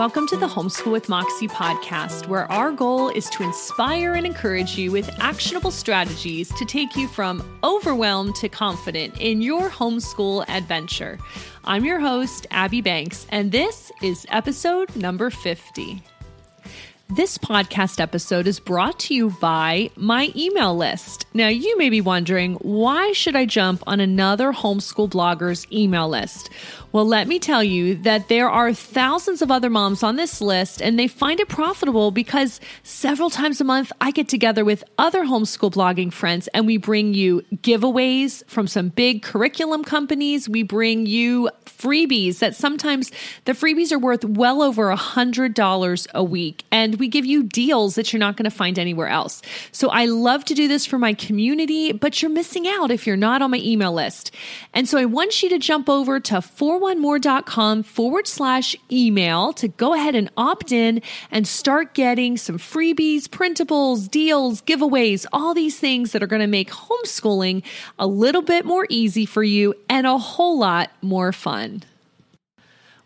Welcome to the Homeschool with Moxie podcast, where our goal is to inspire and encourage you with actionable strategies to take you from overwhelmed to confident in your homeschool adventure. I'm your host, Abby Banks, and this is episode number 50. This podcast episode is brought to you by my email list. Now, you may be wondering, why should I jump on another homeschool blogger's email list? Well, let me tell you that there are thousands of other moms on this list, and they find it profitable because several times a month I get together with other homeschool blogging friends and we bring you giveaways from some big curriculum companies. We bring you freebies that sometimes the freebies are worth well over a $100 a week. And we give you deals that you're not going to find anywhere else. So I love to do this for my community, but you're missing out if you're not on my email list. And so I want you to jump over to 4onemore.com forward slash email to go ahead and opt in and start getting some freebies, printables, deals, giveaways, all these things that are going to make homeschooling a little bit more easy for you and a whole lot more fun.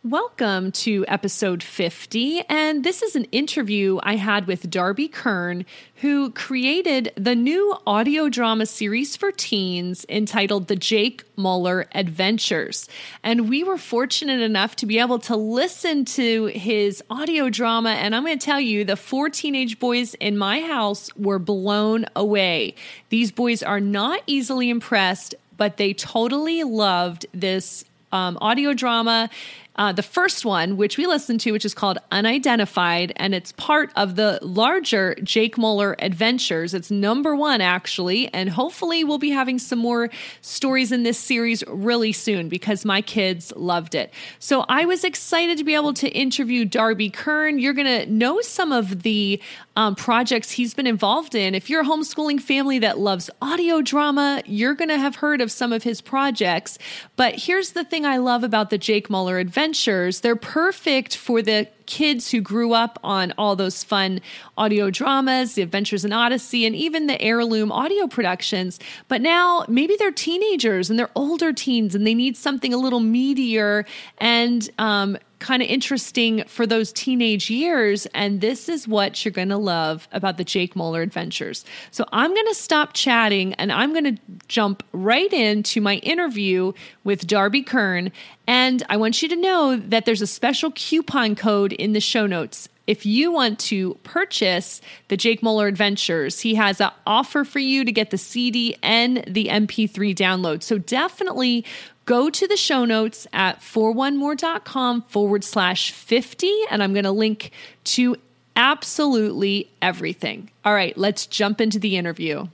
Welcome to episode 50. And this is an interview I had with Darby Kern, who created the new audio drama series for teens entitled The Jake Muller Adventures. And we were fortunate enough to be able to listen to his audio drama. And I'm going to tell you, the four teenage boys in my house were blown away. These boys are not easily impressed, but they totally loved this um, audio drama uh, the first one, which we listened to, which is called Unidentified, and it's part of the larger Jake Muller Adventures. It's number one, actually, and hopefully we'll be having some more stories in this series really soon because my kids loved it. So I was excited to be able to interview Darby Kern. You're going to know some of the um, projects he's been involved in. If you're a homeschooling family that loves audio drama, you're going to have heard of some of his projects. But here's the thing I love about the Jake Muller Adventures they're perfect for the kids who grew up on all those fun audio dramas, the Adventures in Odyssey, and even the heirloom audio productions. But now maybe they're teenagers and they're older teens and they need something a little meatier and um, kind of interesting for those teenage years. And this is what you're going to love about the Jake Muller adventures. So I'm going to stop chatting and I'm going to jump right into my interview with Darby Kern. And I want you to know that there's a special coupon code in the show notes. If you want to purchase the Jake Muller Adventures, he has an offer for you to get the CD and the MP3 download. So definitely go to the show notes at 4onemore.com forward slash 50, and I'm going to link to absolutely everything. All right, let's jump into the interview.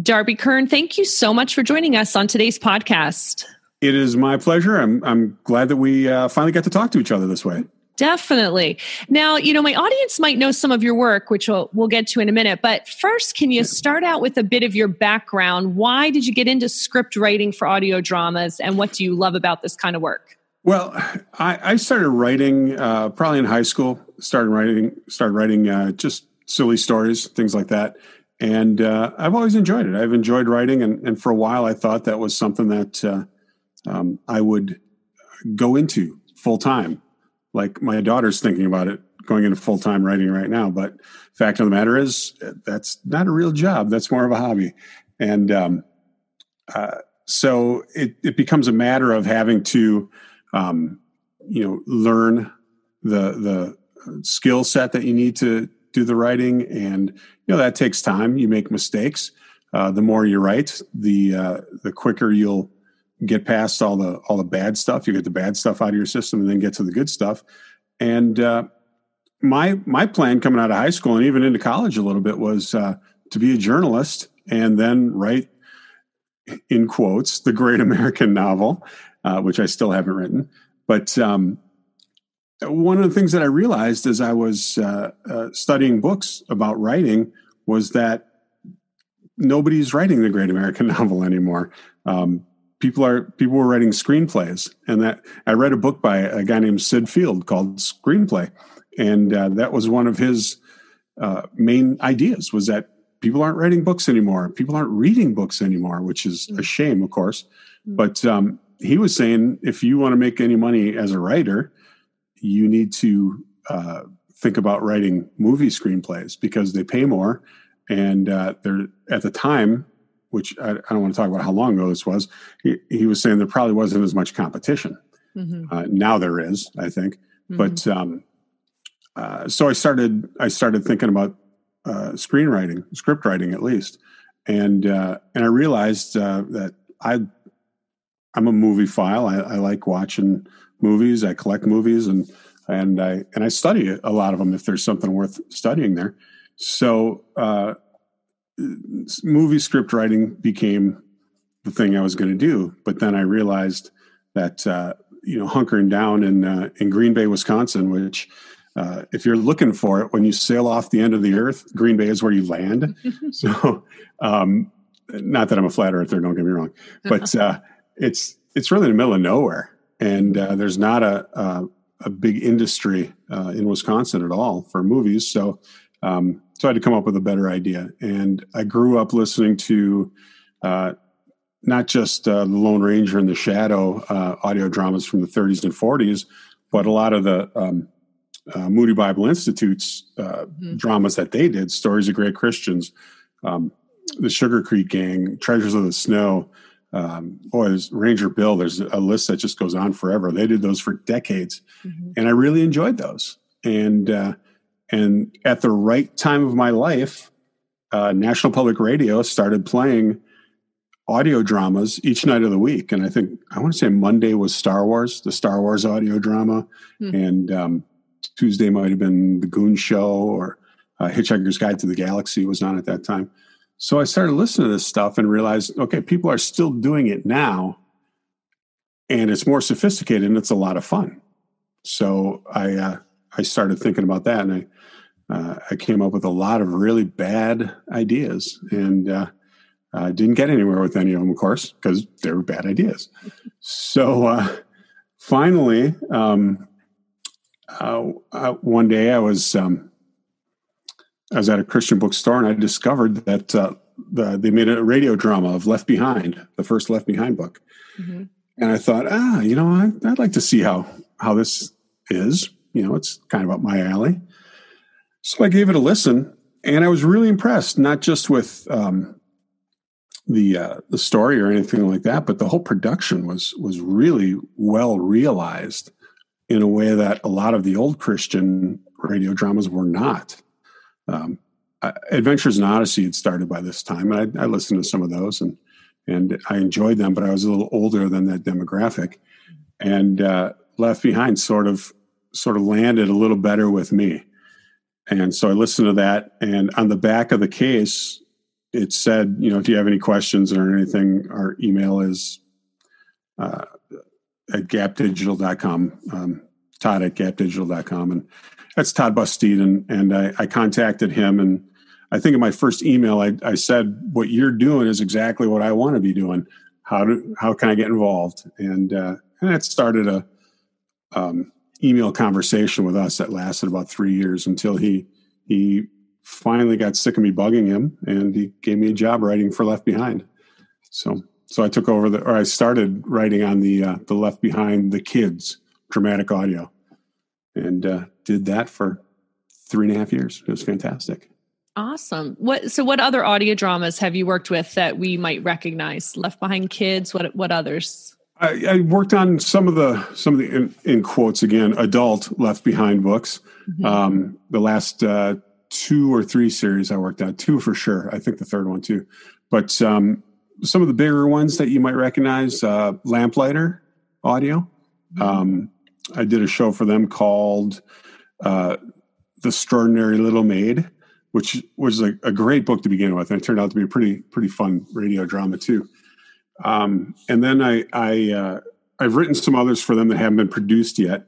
Darby Kern, thank you so much for joining us on today's podcast. It is my pleasure. I'm I'm glad that we uh, finally got to talk to each other this way. Definitely. Now, you know, my audience might know some of your work, which we'll, we'll get to in a minute. But first, can you start out with a bit of your background? Why did you get into script writing for audio dramas, and what do you love about this kind of work? Well, I, I started writing uh, probably in high school. Started writing, started writing uh, just silly stories, things like that. And uh, I've always enjoyed it. I've enjoyed writing, and, and, for a while, I thought that was something that uh, um, I would go into full time like my daughter's thinking about it going into full time writing right now. But fact of the matter is, that's not a real job. That's more of a hobby. And um, uh, so it, it becomes a matter of having to, um, you know, learn the the skill set that you need to do the writing, and you know that takes time. You make mistakes. Uh, the more you write, the uh, the quicker you'll get past all the all the bad stuff. You get the bad stuff out of your system, and then get to the good stuff. And uh, my my plan coming out of high school and even into college a little bit was uh, to be a journalist and then write in quotes the great American novel, uh, which I still haven't written. But um, one of the things that I realized as I was uh, uh, studying books about writing was that nobody's writing the great American novel anymore. Um, people are people were writing screenplays, and that I read a book by a guy named Syd Field called Screenplay, and uh, that was one of his uh, main ideas was that people aren't writing books anymore. People aren't reading books anymore, which is a shame, of course. But um, he was saying if you want to make any money as a writer, you need to uh, think about writing movie screenplays because they pay more, and uh, they're at the time. Which I, I, don't want to talk about how long ago this was. He, he was saying there probably wasn't as much competition. Mm-hmm. Uh, now there is, I think. Mm-hmm. But um, uh, so I started. I started thinking about uh, screenwriting, script writing at least, and uh, and I realized uh, that I I'm a movie file. I, I, like watching movies. I collect movies, and and I and I study a lot of them if there's something worth studying there. So uh, movie script writing became the thing I was going to do. But then I realized that uh, you know hunkering down in uh, in Green Bay, Wisconsin, which uh, if you're looking for it when you sail off the end of the earth, Green Bay is where you land. so, um, not that I'm a flat earther, don't get me wrong, but uh, it's it's really in the middle of nowhere, and uh, there's not a, a, a big industry uh, in Wisconsin at all for movies. So, um, so I had to come up with a better idea, and I grew up listening to uh, not just uh, the Lone Ranger and the Shadow audio dramas from the 30s and 40s, but a lot of the um, uh, Moody Bible Institute's uh, mm-hmm. dramas that they did, Stories of Great Christians, um, the Sugar Creek Gang, Treasures of the Snow. Um, boy, there's Ranger Bill. There's a list that just goes on forever. They did those for decades, mm-hmm. and I really enjoyed those. And uh, and at the right time of my life, uh, National Public Radio started playing audio dramas each night of the week. And I think I want to say Monday was Star Wars, the Star Wars audio drama, mm-hmm. and um, Tuesday might have been The Goon Show or uh, Hitchhiker's Guide to the Galaxy was on at that time. So I started listening to this stuff and realized, okay, people are still doing it now, and it's more sophisticated and it's a lot of fun. So I uh, I started thinking about that, and I uh, I came up with a lot of really bad ideas, and uh, I didn't get anywhere with any of them, of course, because they were bad ideas. So uh, finally, um, uh, uh, one day I was um, I was at a Christian bookstore and I discovered that uh, the, they made a radio drama of Left Behind, the first Left Behind book, mm-hmm. and I thought, ah, you know, I, would like to see how how this is. You know, it's kind of up my alley. So I gave it a listen, and I was really impressed, not just with um, the uh, the story or anything like that, but the whole production was was really well realized in a way that a lot of the old Christian radio dramas were not. Um, Adventures in Odyssey had started by this time, and I, I, listened to some of those, and and I enjoyed them. But I was a little older than that demographic, and uh, Left Behind sort of sort of landed a little better with me. And so I listened to that, and on the back of the case, it said, you know, if you have any questions or anything, our email is uh, at gapdigital.com, um, Todd at gapdigital.com. And that's Todd Busteed. And, and I, I, contacted him. And I think in my first email, I, I said, what you're doing is exactly what I want to be doing. How do, how can I get involved? And, uh, and that started a, um, email conversation with us that lasted about three years until he, he finally got sick of me bugging him and he gave me a job writing for Left Behind. So so I took over the, or I started writing on the uh, the Left Behind the Kids dramatic audio, and uh, did that for three and a half years. It was fantastic. Awesome. What so? What other audio dramas have you worked with that we might recognize? Left Behind Kids. What what others? I, I worked on some of the some of the in, in quotes again adult Left Behind books. Mm-hmm. Um, the last uh, two or three series I worked on, two for sure. I think the third one too. But um, some of the bigger ones that you might recognize uh, Lamplighter Audio. Mm-hmm. Um, I did a show for them called uh, The Extraordinary Little Maid, which was a, a, great book to begin with, and it turned out to be a pretty pretty fun radio drama too. Um, and then I, I uh, I've written some others for them that haven't been produced yet,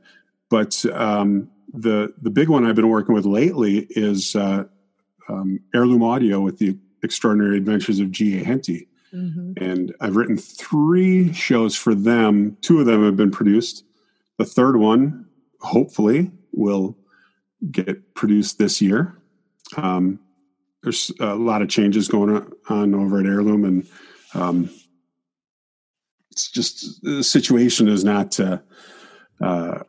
but um, the the big one I've been working with lately is uh, um, Heirloom Audio with the Extraordinary Adventures of G. A. Henty. Mm-hmm. And I've written three shows for them. Two of them have been produced. The third one, hopefully, will get produced this year. Um, there's a lot of changes going on over at Heirloom, and um, it's just the situation is not uh, uh,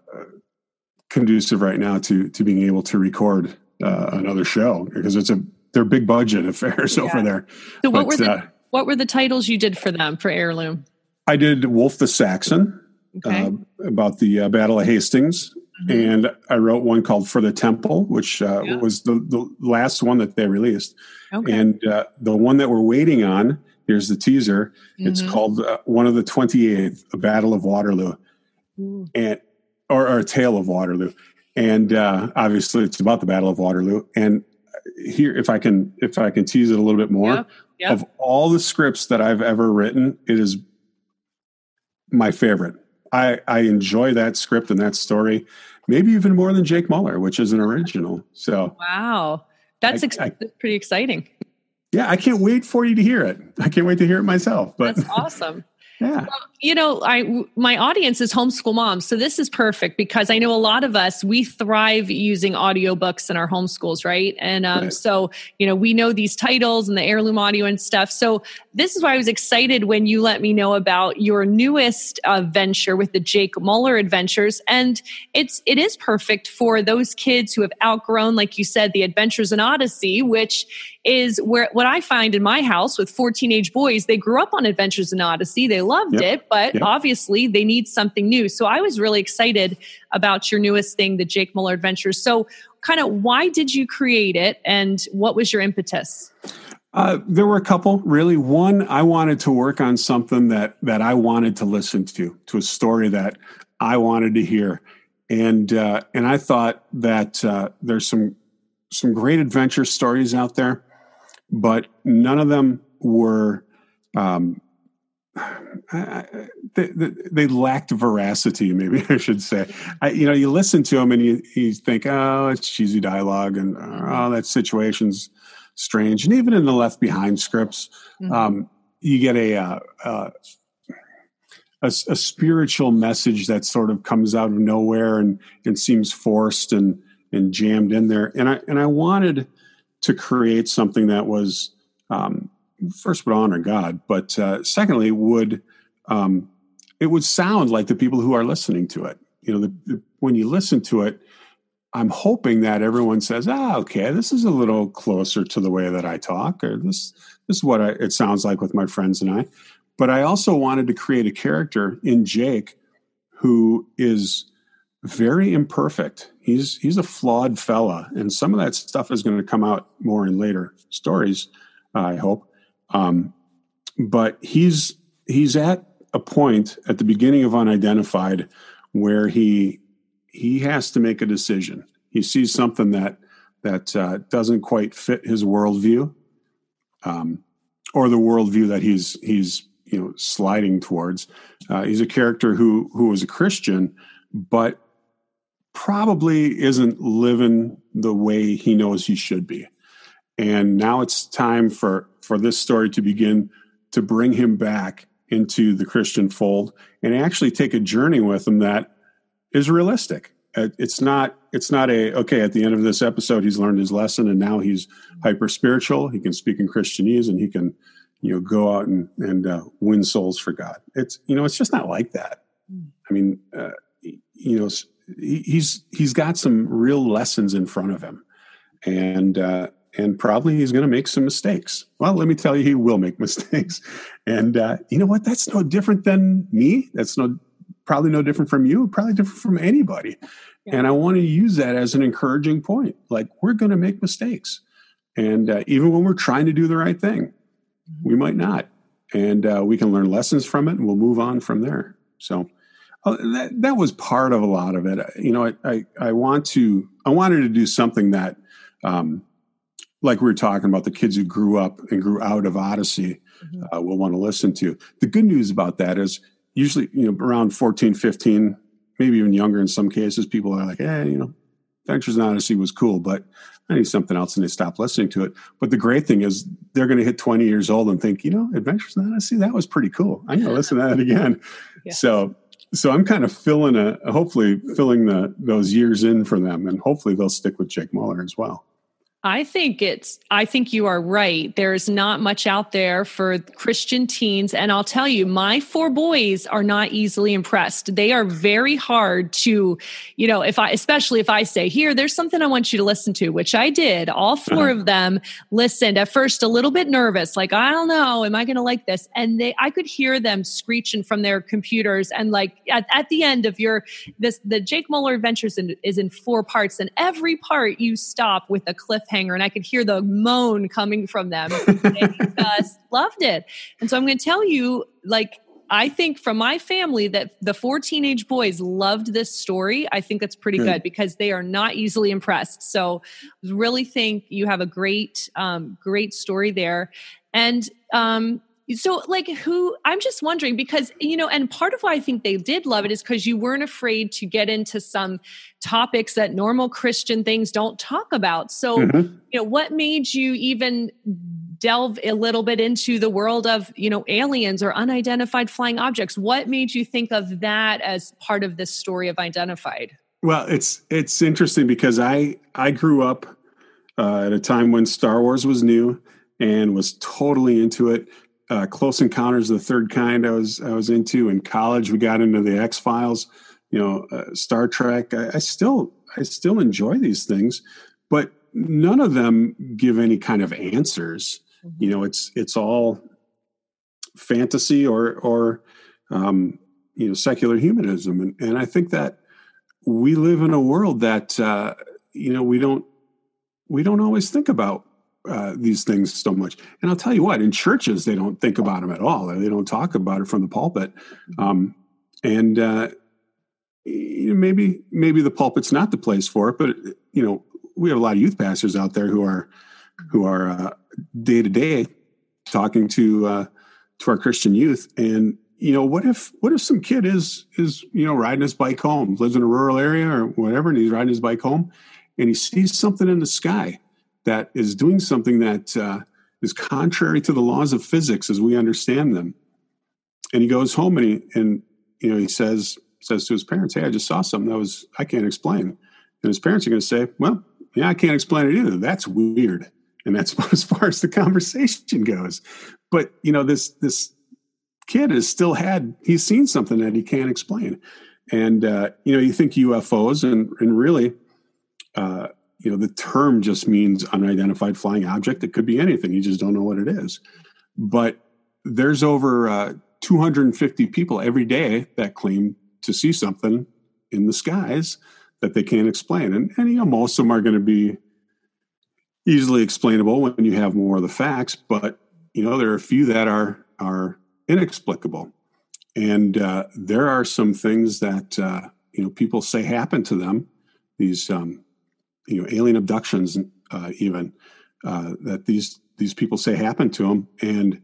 conducive right now to to being able to record uh, another show because it's a they're big budget affairs yeah. over there. So what but, were the uh, what were the titles you did for them for Heirloom? I did Wolf the Saxon okay. uh, about the uh, Battle of Hastings, mm-hmm. and I wrote one called For the Temple, which uh, yeah. was the, the last one that they released. Okay. And uh, the one that we're waiting on, here's the teaser. Mm-hmm. It's called uh, One of the 28th, A Battle of Waterloo, Ooh. and or, or, A Tale of Waterloo. And uh, obviously, it's about the Battle of Waterloo. And here, if I can, if I can tease it a little bit more, yep. Yep. of all the scripts that I've ever written, it is my favorite. I, I enjoy that script and that story, maybe even more than Jake Muller, which is an original. So wow, that's, I, ex- I, pretty exciting. Yeah, I can't wait for you to hear it. I can't wait to hear it myself. But that's awesome. Yeah. Well, you know, I my audience is homeschool moms, so this is perfect because I know a lot of us we thrive using audiobooks in our homeschools, right? And um, right. so you know we know these titles and the heirloom audio and stuff. So this is why I was excited when you let me know about your newest uh, venture with the Jake Muller Adventures, and it's it is perfect for those kids who have outgrown, like you said, the Adventures in Odyssey, which is where what I find in my house with four teenage boys, they grew up on Adventures in Odyssey, they loved yep. it, but yep. obviously they need something new. So I was really excited about your newest thing, the Jake Muller Adventures. So, kind of, why did you create it, and what was your impetus? Uh, there were a couple, really. One, I wanted to work on something that that I wanted to listen to, to a story that I wanted to hear, and uh, and I thought that uh, there's some some great adventure stories out there, but none of them were um, they, they, lacked veracity. Maybe I should say. I, you know, you listen to them and you, you think, oh, it's cheesy dialogue, and oh, that situation's strange. And even in the Left Behind scripts, mm-hmm. um, you get a, uh, uh, a, a spiritual message that sort of comes out of nowhere and and seems forced and and jammed in there. And I and I wanted to create something that was um, first would honor God, but uh, secondly would um, it would sound like the people who are listening to it. You know, the, the, when you listen to it, I'm hoping that everyone says, "Ah, okay, this is a little closer to the way that I talk, or this this is what I, it sounds like with my friends and I." But I also wanted to create a character in Jake who is very imperfect. He's he's a flawed fella, and some of that stuff is going to come out more in later stories. I hope. Um, but he's he's at a point at the beginning of unidentified where he he has to make a decision. He sees something that that uh, doesn't quite fit his worldview, um, or the worldview that he's he's you know sliding towards. Uh, he's a character who who was a Christian, but probably isn't living the way he knows he should be. And now it's time for for this story to begin to bring him back into the Christian fold and actually take a journey with him that is realistic. Uh, it's not it's not a okay at the end of this episode he's learned his lesson and now he's hyper spiritual. He can speak in Christianese and he can you know go out and and uh, win souls for God. It's you know it's just not like that. I mean, uh, you know, he's he's got some real lessons in front of him, and uh, and probably he's going to make some mistakes. Well, let me tell you, he will make mistakes. And uh, you know what? That's no different than me. That's no probably no different from you. Probably different from anybody. Yeah. And I want to use that as an encouraging point. Like we're going to make mistakes, and uh, even when we're trying to do the right thing, we might not. And uh, we can learn lessons from it, and we'll move on from there. So. Oh, that that was part of a lot of it. You know, I I, I want to I wanted to do something that, um, like we were talking about the kids who grew up and grew out of Odyssey, mm-hmm. uh, will want to listen to. The good news about that is usually you know around 14, 15, maybe even younger in some cases, people are like, hey, you know, Adventures in Odyssey was cool, but I need something else, and they stop listening to it. But the great thing is, they're going to hit 20 years old and think, you know, Adventures in Odyssey, that was pretty cool. I'm going to listen to that again. Yeah. So so I'm kind of filling a hopefully filling the those years in for them, and hopefully they'll stick with Jake Muller as well. I think it's, I think you are right. There's not much out there for Christian teens. And I'll tell you, my four boys are not easily impressed. They are very hard to, you know, if I, especially if I say, here, there's something I want you to listen to, which I did. All 4 uh-huh. of them listened at first a little bit nervous, like, I don't know, am I going to like this? And they, I could hear them screeching from their computers. And like at, at the end of your, this, the Jake Muller Adventures in, is in four parts. And every part you stop with a cliff cliffhanger and I could hear the moan coming from them. they just loved it. And so I'm going to tell you, like, I think from my family that the four teenage boys loved this story. I think that's pretty good, good because they are not easily impressed. So really think you have a great, um, great story there. And um, so, like, who I'm just wondering because, you know, and part of why I think they did love it is because you weren't afraid to get into some topics that normal Christian things don't talk about. So, mm-hmm. you know, what made you even delve a little bit into the world of, you know, aliens or unidentified flying objects? What made you think of that as part of this story of identified? Well, it's it's interesting because I I grew up uh, at a time when Star Wars was new and was totally into it uh, Close Encounters of the Third Kind. I was I was into in college. We got into the X Files, you know, uh, Star Trek. I, I, still I still enjoy these things, but none of them give any kind of answers. Mm-hmm. You know, it's it's all fantasy or or um, you know secular humanism, and and I think that we live in a world that uh, you know we don't we don't always think about uh, these things so much. And I'll tell you what, in churches they don't think about them at all. They don't talk about it from the pulpit. Um, and uh, you know, maybe maybe the pulpit's not the place for it, but you know we have a lot of youth pastors out there who are who are day to day talking to uh, to our Christian youth. And you know, what if what if some kid is is you know riding his bike home, lives in a rural area or whatever, and he's riding his bike home, and he sees something in the sky that is doing something that uh, is contrary to the laws of physics as we understand them. And he goes home and he and you know he says says to his parents, "Hey, I just saw something that was I can't explain." And his parents are going to say, "Well, yeah, I can't explain it either. That's weird." And that's about as far as the conversation goes. But you know this this kid has still had he's seen something that he can't explain. And uh, you know you think UFOs and and really uh, you know the term just means unidentified flying object. It could be anything. You just don't know what it is. But there's over uh, 250 people every day that claim to see something in the skies that they can't explain. And, and you know most of them are going to be easily explainable when you have more of the facts but you know there are a few that are are inexplicable. And uh, there are some things that uh, you know people say happen to them these um, you know alien abductions uh, even uh, that these these people say happened to them and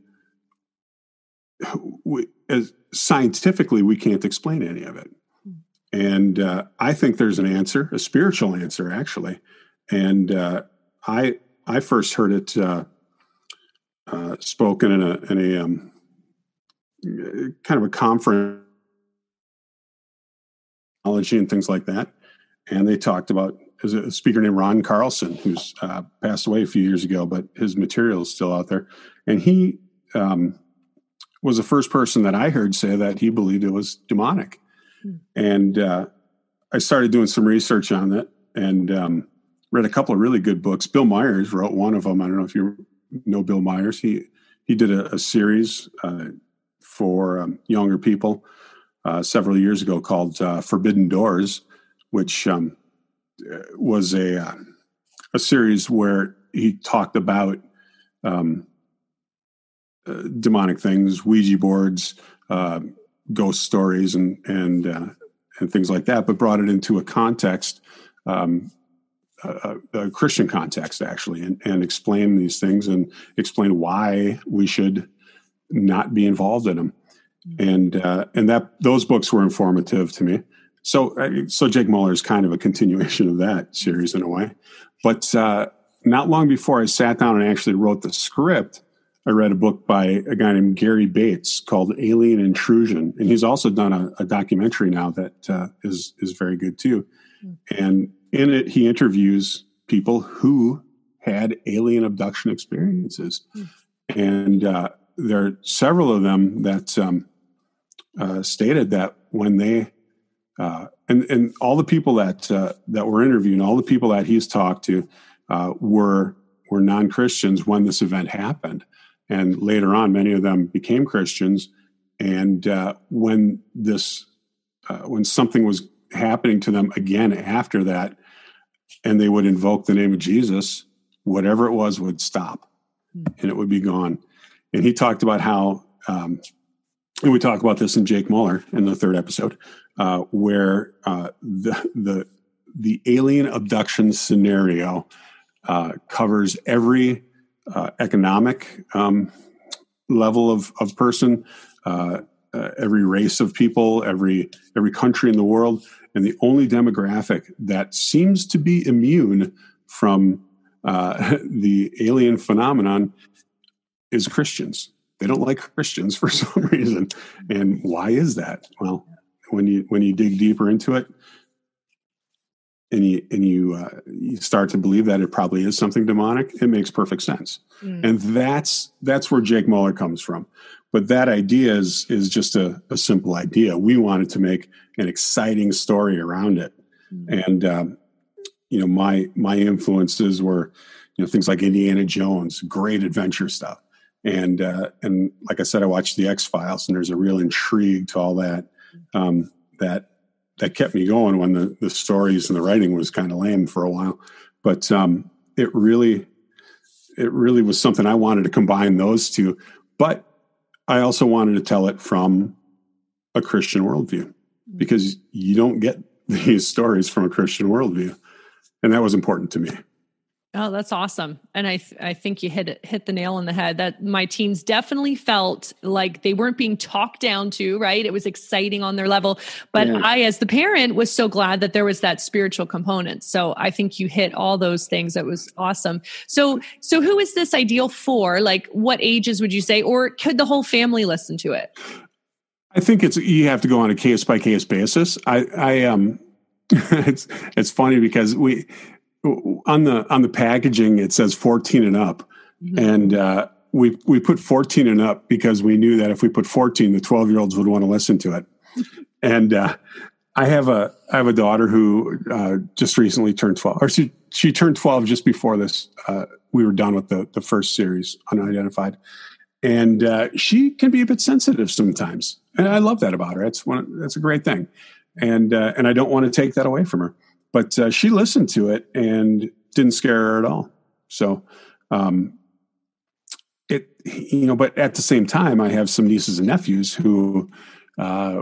we, as scientifically we can't explain any of it. And uh, i think there's an answer a spiritual answer actually. And uh, i i first heard it uh, uh, spoken in a in a um, kind of a conference and things like that. And they talked about there's a speaker named Ron Carlson who's uh, passed away a few years ago, but his material is still out there. And he um, was the first person that I heard say that he believed it was demonic. Mm. And uh, I started doing some research on it and um, read a couple of really good books. Bill Myers wrote one of them. I don't know if you know Bill Myers. He he did a, a series uh, for um, younger people uh, several years ago called uh, Forbidden Doors, which um, was a uh, a series where he talked about um, uh, demonic things, Ouija boards, uh, ghost stories and and uh, and things like that, but brought it into a context, um, a, a, Christian context actually, and, and explain these things and explain why we should not be involved in them. Mm-hmm. And uh, and that those books were informative to me. So uh, so Jake Muller is kind of a continuation of that series in a way. But uh, not long before I sat down and actually wrote the script, I read a book by a guy named Gary Bates called Alien Intrusion, and he's also done a, a documentary now that uh, is is very good too. Mm. And in it, he interviews people who had alien abduction experiences, mm. and uh, there are several of them that um, uh, stated that when they uh, and and all the people that uh, that were interviewed, all the people that he's talked to, uh, were were non Christians when this event happened and later on, many of them became Christians. And uh, when this, uh, when something was happening to them again after that, and they would invoke the name of Jesus, whatever it was would stop, hmm. and it would be gone. And he talked about how, um, and we talk about this in Jake Muller in the third episode, uh, where uh, the the the alien abduction scenario uh, covers every uh, economic um, level of, of person, uh, uh, every race of people, every every country in the world, and the only demographic that seems to be immune from the alien phenomenon is Christians. They don't like Christians for some reason, and why is that? Well, when you when you dig deeper into it, and you and you uh, you start to believe that it probably is something demonic, it makes perfect sense. Mm. And that's that's where Jake Muller comes from. But that idea is is just a, a simple idea. We wanted to make an exciting story around it, mm. and um, you know my my influences were you know things like Indiana Jones, great adventure stuff, and uh, and like I said, I watched the X Files, and there's a real intrigue to all that. Um, that that kept me going when the, the stories and the writing was kind of lame for a while. But um, it really, it really was something I wanted to combine those two. But I also wanted to tell it from a Christian worldview because you don't get these stories from a Christian worldview. And that was important to me. Oh, that's awesome. And I th- I think you hit it, hit the nail on the head that my teens definitely felt like they weren't being talked down to, right? It was exciting on their level, but yeah. I as the parent was so glad that there was that spiritual component. So I think you hit all those things. That was awesome. So so who is this ideal for? Like what ages would you say or could the whole family listen to it? I think it's you have to go on a case by case basis. I I um it's it's funny because we on the on the packaging it says 14 and up. Mm-hmm. and uh, we we put 14 and up because we knew that if we put 14 the 12 year olds would want to listen to it. And uh, i have a i have a daughter who uh, just recently turned 12 or she she turned 12 just before this uh, we were done with the the first series unidentified. And uh, she can be a bit sensitive sometimes and i love that about her. That's one that's a great thing. And uh, and i don't want to take that away from her but uh, she listened to it and didn't scare her at all. So, um, it you know, but at the same time, I have some nieces and nephews who uh,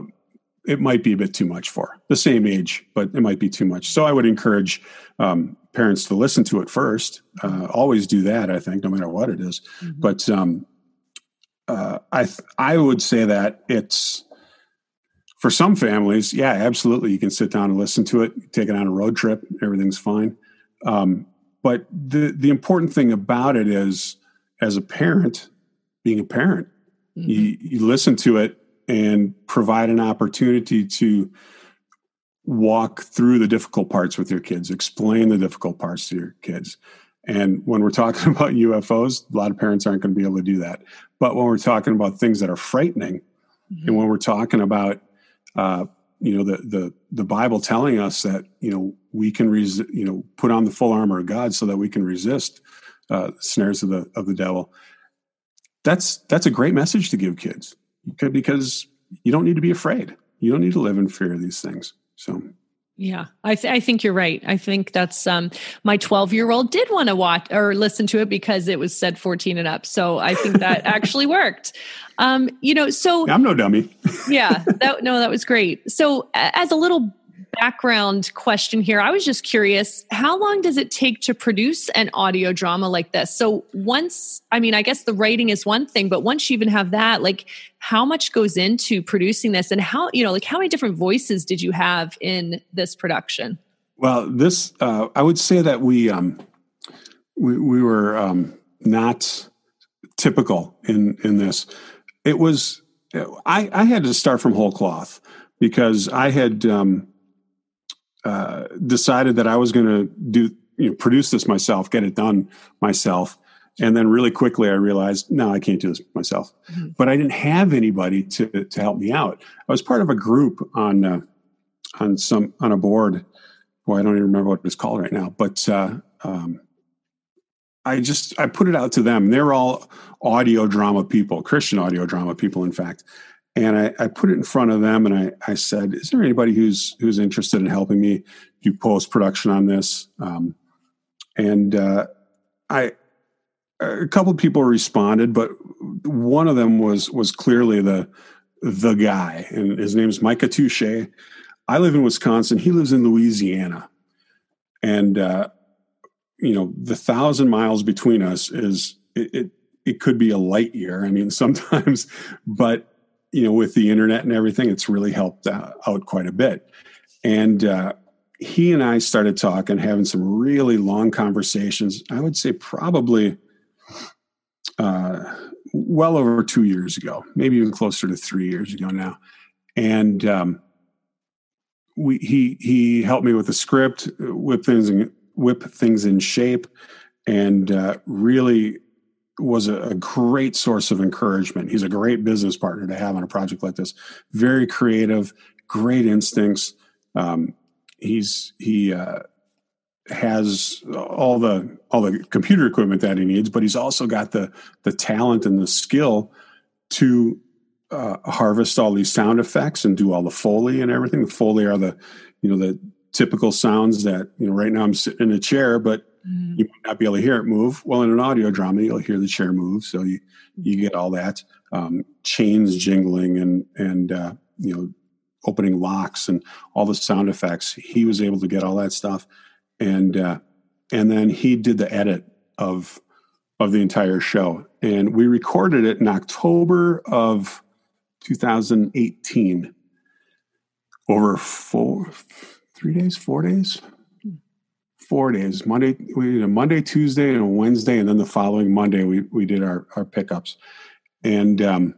it might be a bit too much for the same age, but it might be too much. So I would encourage um, parents to listen to it first. Uh, always do that. I think, no matter what it is. Mm-hmm. But um, uh, I th- I would say that it's for some families, yeah, absolutely. You can sit down and listen to it, take it on a road trip, everything's fine. Um, but the the important thing about it is, as a parent, being a parent, mm-hmm. you, you listen to it and provide an opportunity to walk through the difficult parts with your kids, explain the difficult parts to your kids. And when we're talking about UFOs, a lot of parents aren't going to be able to do that. But when we're talking about things that are frightening, mm-hmm. and when we're talking about uh, you know the the the Bible telling us that you know we can res- you know put on the full armor of God so that we can resist uh, snares of the of the devil. That's that's a great message to give kids because you don't need to be afraid. You don't need to live in fear of these things. So Yeah, I, th- I think you're right. I think that's um, my 12 year old did want to watch or listen to it because it was said 14 and up. So I think that actually worked. Um, you know, so I'm no dummy. yeah, that, no, that was great. So as a little background question here. I was just curious, how long does it take to produce an audio drama like this? So once, I mean, I guess the writing is one thing, but once you even have that, like how much goes into producing this and how, you know, like how many different voices did you have in this production? Well, this, uh, I would say that we, um, we, we were, um, not typical in, in this. It was, I, I had to start from whole cloth because I had, um, uh, decided that I was going to do you know produce this myself, get it done myself, and then really quickly I realized no, I can't do this myself. Mm-hmm. But I didn't have anybody to to help me out. I was part of a group on uh, on some on a board. Boy, I don't even remember what it's called right now, but. Uh, um, I just I put it out to them. They're all audio drama people, Christian audio drama people, in fact and I, I, put it in front of them and I, I, said, "Is there anybody who's who's interested in helping me do post production on this?" Um, and uh, I, a couple people responded, but one of them was was clearly the the guy, and his name is Micah Touche. I live in Wisconsin. He lives in Louisiana, and uh, you know the thousand miles between us is it, it it could be a light year. I mean, sometimes, but you know, with the internet and everything, it's really helped out, quite a bit. And uh, he and I started talking, having some really long conversations. I would say probably uh, well over two years ago, maybe even closer to three years ago now. And um, we he he helped me with the script, whip things in, whip things in shape, and uh, really was a, great source of encouragement. He's a great business partner to have on a project like this. Very creative, great instincts. Um, he's he uh, has all the all the computer equipment that he needs, but he's also got the the talent and the skill to uh, harvest all these sound effects and do all the foley and everything. The foley are the you know the typical sounds that you know. Right now, I'm sitting in a chair, but Mm-hmm. You might not be able to hear it move. Well, in an audio drama, you'll hear the chair move, so you you get all that um, chains jingling and and uh, you know opening locks and all the sound effects. He was able to get all that stuff, and uh, and then he did the edit of of the entire show, and we recorded it in October of 2018 over four three days four days four days. Monday we did a Monday, Tuesday, and a Wednesday, and then the following Monday we we did our our pickups, and um,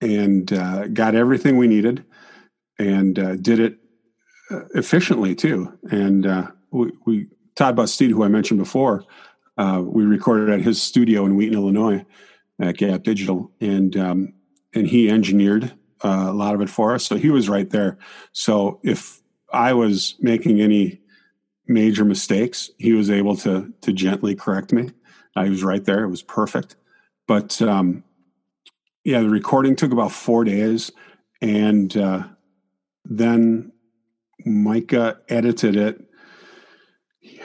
and uh, got everything we needed, and uh, did it uh, efficiently too. And uh, we, we Todd Busteed, who I mentioned before, uh, we recorded at his studio in Wheaton, Illinois, at Gap Digital, and um, and he engineered uh, a lot of it for us. So he was right there. So if I was making any major mistakes, he was able to to gently correct me. I was right there; it was perfect. But um, yeah, the recording took about four days, and uh, then Micah edited it.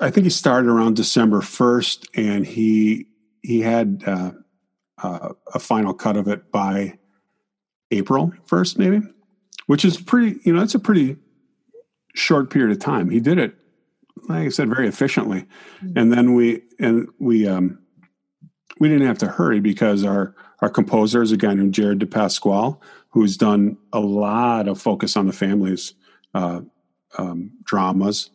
I think he started around December first, and he he had uh, uh, a final cut of it by April first, maybe, which is pretty. You know, that's a pretty short period of time. He did it, like I said, very efficiently. Mm-hmm. And then we and we um, we didn't have to hurry because our our composer is a guy named Jared DePasquale, who's done a lot of focus on the family's uh, um, dramas.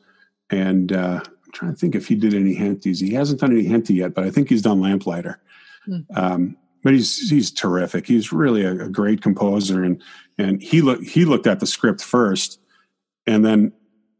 And uh, I'm trying to think if he did any Henties. He hasn't done any Henty yet, but I think he's done Lamplighter. Mm-hmm. Um, but he's he's terrific. He's really a, a, great composer, and and he looked he looked at the script first and then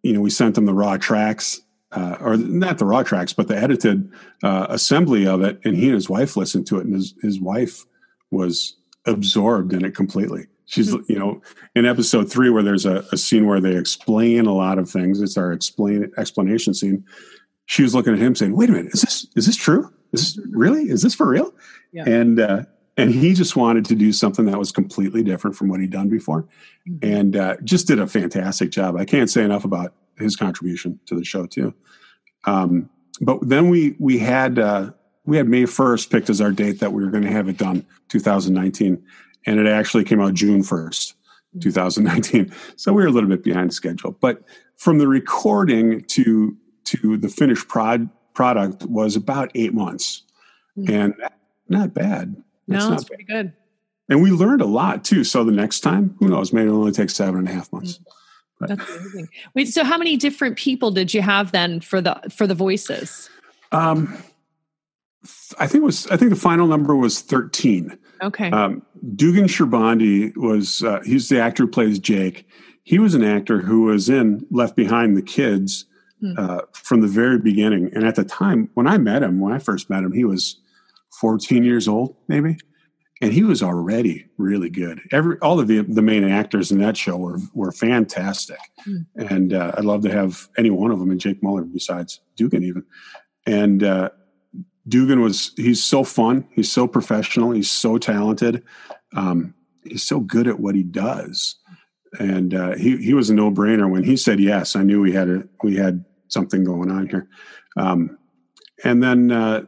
you know we sent them the raw tracks uh, or not the raw tracks but the edited uh, assembly of it and he and his wife listened to it and his, his wife was absorbed in it completely she's mm-hmm. you know in episode three where there's a, a, scene where they explain a lot of things it's our explain explanation scene she was looking at him saying wait a minute is this is this true is this really is this for real yeah. and uh, and he just wanted to do something that was completely different from what he'd done before, mm-hmm. and uh, just did a fantastic job. I can't say enough about his contribution to the show too. Um, but then we we had uh, we had May first picked as our date that we were going to have it done 2019, and it actually came out June 1st, mm-hmm. 2019. So we were a little bit behind schedule, but from the recording to to the finished prod, product was about eight months, mm-hmm. and not bad. That's no, that's pretty bad. good. And we learned a lot too. So the next time, who knows? Maybe it'll only take seven and a half months. Mm-hmm. That's amazing. Wait, so how many different people did you have then for the for the voices? Um, I think it was I think the final number was thirteen. Okay. Um, Dugan Shirbandi was uh, he's the actor who plays Jake. He was an actor who was in Left Behind the Kids hmm. uh, from the very beginning. And at the time when I met him, when I first met him, he was 14 years old, maybe, and he was already really good. Every all of the the main actors in that show were were fantastic, mm. and uh, I'd love to have any one of them, and Jake Muller besides Dugan even. And uh, Dugan was he's so fun, he's so professional, he's so talented, um, he's so good at what he does, and uh, he he was a no brainer when he said yes. I knew we had a we had something going on here. Um, and then uh,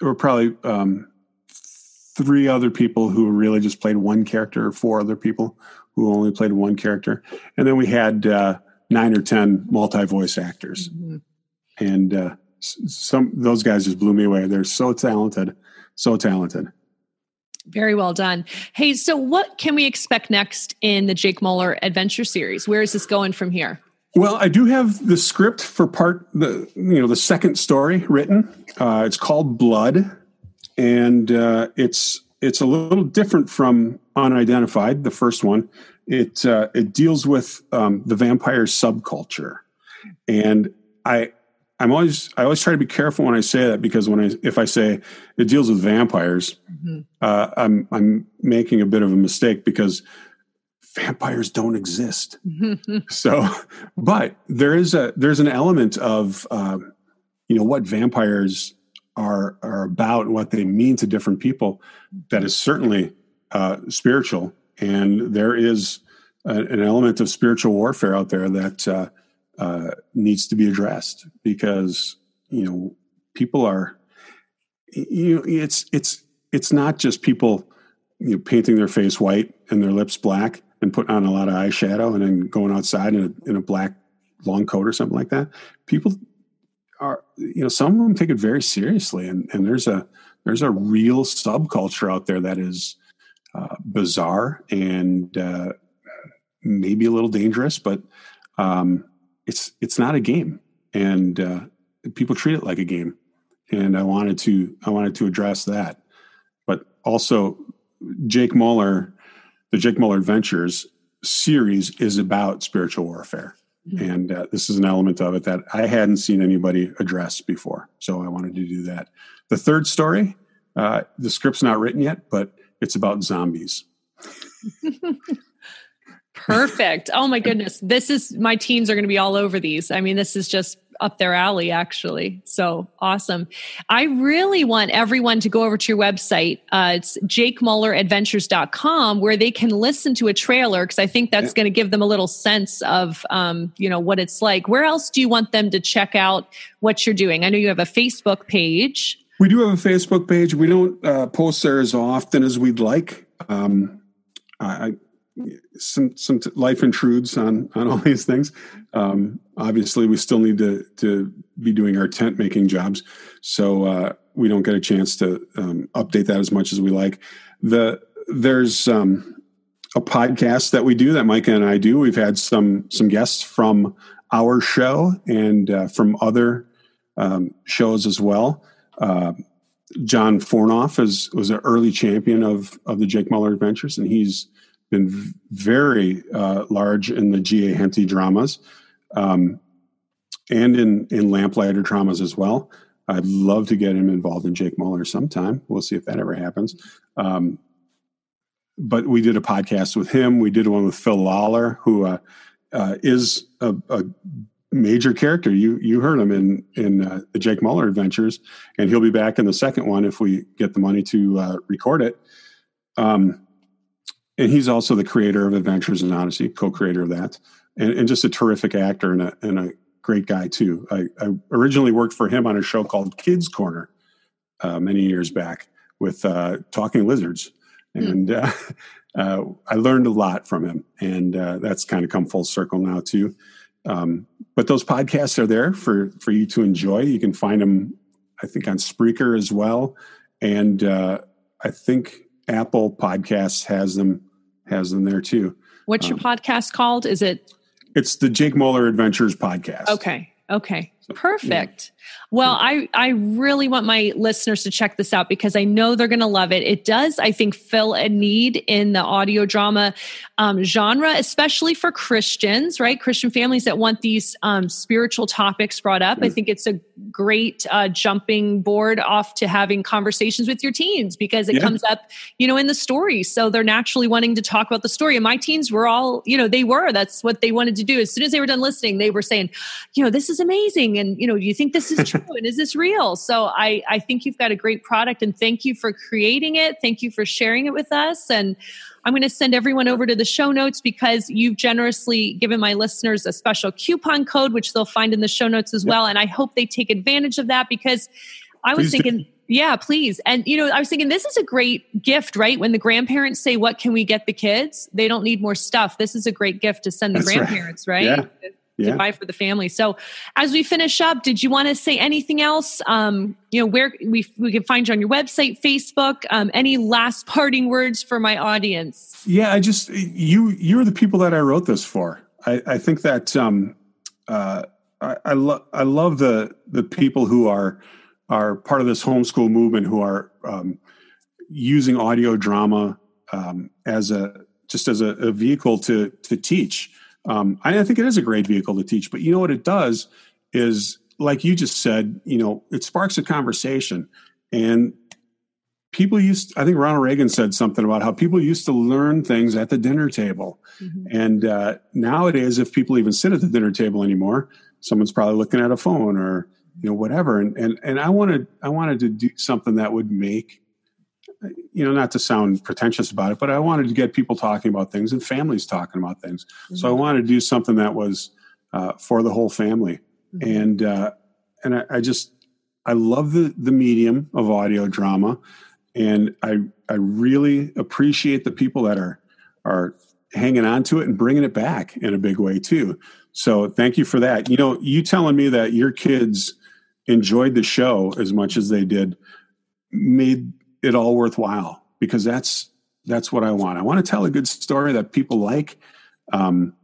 there were probably um, three other people who really just played one character, or four other people who only played one character, and then we had uh, nine or ten multi-voice actors, mm-hmm. and uh, some those guys just blew me away. They're so talented, so talented. Very well done. Hey, so what can we expect next in the Jake Muller adventure series? Where is this going from here? Well, I do have the script for part the you know the second story written. Uh, it's called Blood, and uh, it's it's a little different from Unidentified, the first one. It uh, it deals with um, the vampire subculture, and I I'm always I always try to be careful when I say that because when I if I say it deals with vampires, mm-hmm. uh, I'm I'm making a bit of a mistake because vampires don't exist. so, but there is a there's an element of um, you know what vampires are are about and what they mean to different people that is certainly uh, spiritual, and there is a, an element of spiritual warfare out there that uh, uh, needs to be addressed because you know people are you know it's it's it's not just people you know painting their face white and their lips black and putting on a lot of eyeshadow and then going outside in a, in a black long coat or something like that. People are, you know, some of them take it very seriously, and and there's a there's a real subculture out there that is uh, bizarre and uh, maybe a little dangerous, but um, it's it's not a game, and uh, people treat it like a game. And I wanted to I wanted to address that, but also Jake Muller the Jake Muller Adventures series is about spiritual warfare. Mm-hmm. And uh, this is an element of it that I hadn't seen anybody address before. So I wanted to do that. The third story, uh, the script's not written yet, but it's about zombies. Perfect. Oh my goodness. This is my teens are going to be all over these. I mean, this is just up their alley, actually. So awesome. I really want everyone to go over to your website. Uh, it's jakemulleradventures.com where they can listen to a trailer because I think that's yeah. going to give them a little sense of, um, you know, what it's like. Where else do you want them to check out what you're doing? I know you have a Facebook page. We do have a Facebook page. We don't uh, post there as often as we'd like. Um, I, some some life intrudes on on all these things. Um, obviously, we still need to to be doing our tent making jobs, so uh, we don't get a chance to um, update that as much as we like. The there's um, a podcast that we do that Micah and I do. We've had some some guests from our show and uh, from other um, shows as well. Uh, John Fornoff is was an early champion of of the Jake Muller Adventures, and he's been very uh, large in the G.A. Henty dramas um, and in, in Lamplighter dramas as well. I'd love to get him involved in Jake Muller sometime. We'll see if that ever happens. Um, but we did a podcast with him. We did one with Phil Lollar, who uh, uh, is a, a, major character. You you heard him in in uh, the Jake Muller Adventures, and he'll be back in the second one if we get the money to uh, record it. Um, and he's also the creator of Adventures in Odyssey, co-creator of that, and, and just a terrific actor and a, and a great guy too. I, I, originally worked for him on a show called Kids Corner uh, many years back with uh, talking lizards, hmm. and mm. uh, I learned a lot from him, and uh, that's kind of come full circle now too. Um, but those podcasts are there for for you to enjoy. You can find them, I think, on Spreaker as well, and uh, I think Apple Podcasts has them has them there too. What's your um, podcast called? Is it? It's the Jake Muller Adventures podcast. Okay. Okay. Perfect. Well, I, I really want my listeners to check this out because I know they're going to love it. It does, I think, fill a need in the audio drama um, genre, especially for Christians, right? Christian families that want these um, spiritual topics brought up. I think it's a great uh, jumping board off to having conversations with your teens because it yeah. comes up, you know, in the story. So they're naturally wanting to talk about the story. And my teens were all, you know, they were. That's what they wanted to do. As soon as they were done listening, they were saying, you know, this is amazing. And, you know, do you think this is true? and is this real? So I, I think you've got a great product and thank you for creating it. Thank you for sharing it with us. And I'm going to send everyone over to the show notes because you've generously given my listeners a special coupon code, which they'll find in the show notes as well. And I hope they take advantage of that because I was thinking, do. yeah, please. And, you know, I was thinking this is a great gift, right? When the grandparents say, what can we get the kids? They don't need more stuff. This is a great gift to send the That's grandparents, right? right? Yeah yeah. to buy for the family. So as we finish up, did you want to say anything else? Um, you know, where we, we can find you on your website, Facebook, um, any last parting words for my audience? Yeah, I just, you, you're the people that I wrote this for. I, I think that, um, uh, I, I love, I love the, the people who are, are part of this homeschool movement who are, um, using audio drama, um, as a, just as a, a vehicle to, to teach. Um, I think it is a great vehicle to teach, but you know what it does is, like you just said, you know, it sparks a conversation. And people used, I think Ronald Reagan said something about how people used to learn things at the dinner table. Mm-hmm. And uh, nowadays, if people even sit at the dinner table anymore, someone's probably looking at a phone or you know whatever. And and and I wanted I wanted to do something that would make you know, not to sound pretentious about it, but I wanted to get people talking about things and families talking about things. Mm-hmm. So I mm-hmm. wanted to do something that was uh, for the whole family. Mm-hmm. And uh, and I, I, just I love the the medium of audio drama, and I I really appreciate the people that are are hanging on to it and bringing it back in a big way too. So thank you for that. You know, you telling me that your kids enjoyed the show as much as they did made it all worthwhile because that's that's what I want. I want to tell a good story that people like. Um,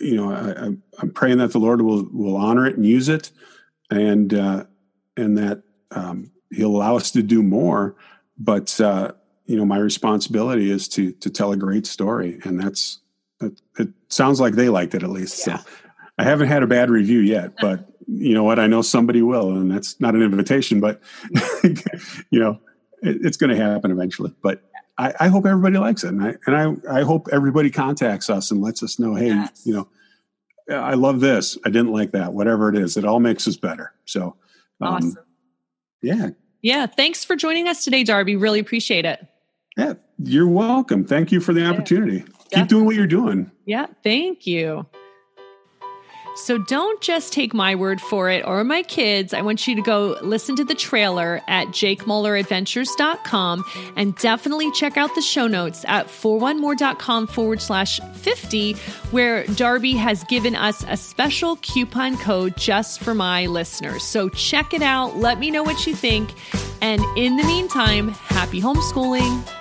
you know, I, am praying that the Lord will will honor it and use it, and uh, and that um, He'll allow us to do more. But uh, you know, my responsibility is to to tell a great story, and that's it. it sounds like they liked it at least. Yeah. So I haven't had a bad review yet, but you know what? I know somebody will, and that's not an invitation, but you know, it's going to happen eventually. But I, I, hope everybody likes it, and I and I, I hope everybody contacts us and lets us know, hey, yes. you know, I love this, I didn't like that, whatever it is, it all makes us better. So, um, awesome. Yeah. Yeah. Thanks for joining us today, Darby. Really appreciate it. Yeah, you're welcome. Thank you for the opportunity. Yeah. Keep doing what you're doing. Yeah. Thank you. So don't just take my word for it or my kids. I want you to go listen to the trailer at jakemulleradventures.com and definitely check out the show notes at 41more.com forward slash 50, where Darby has given us a special coupon code just for my listeners. So check it out. Let me know what you think. And in the meantime, happy homeschooling.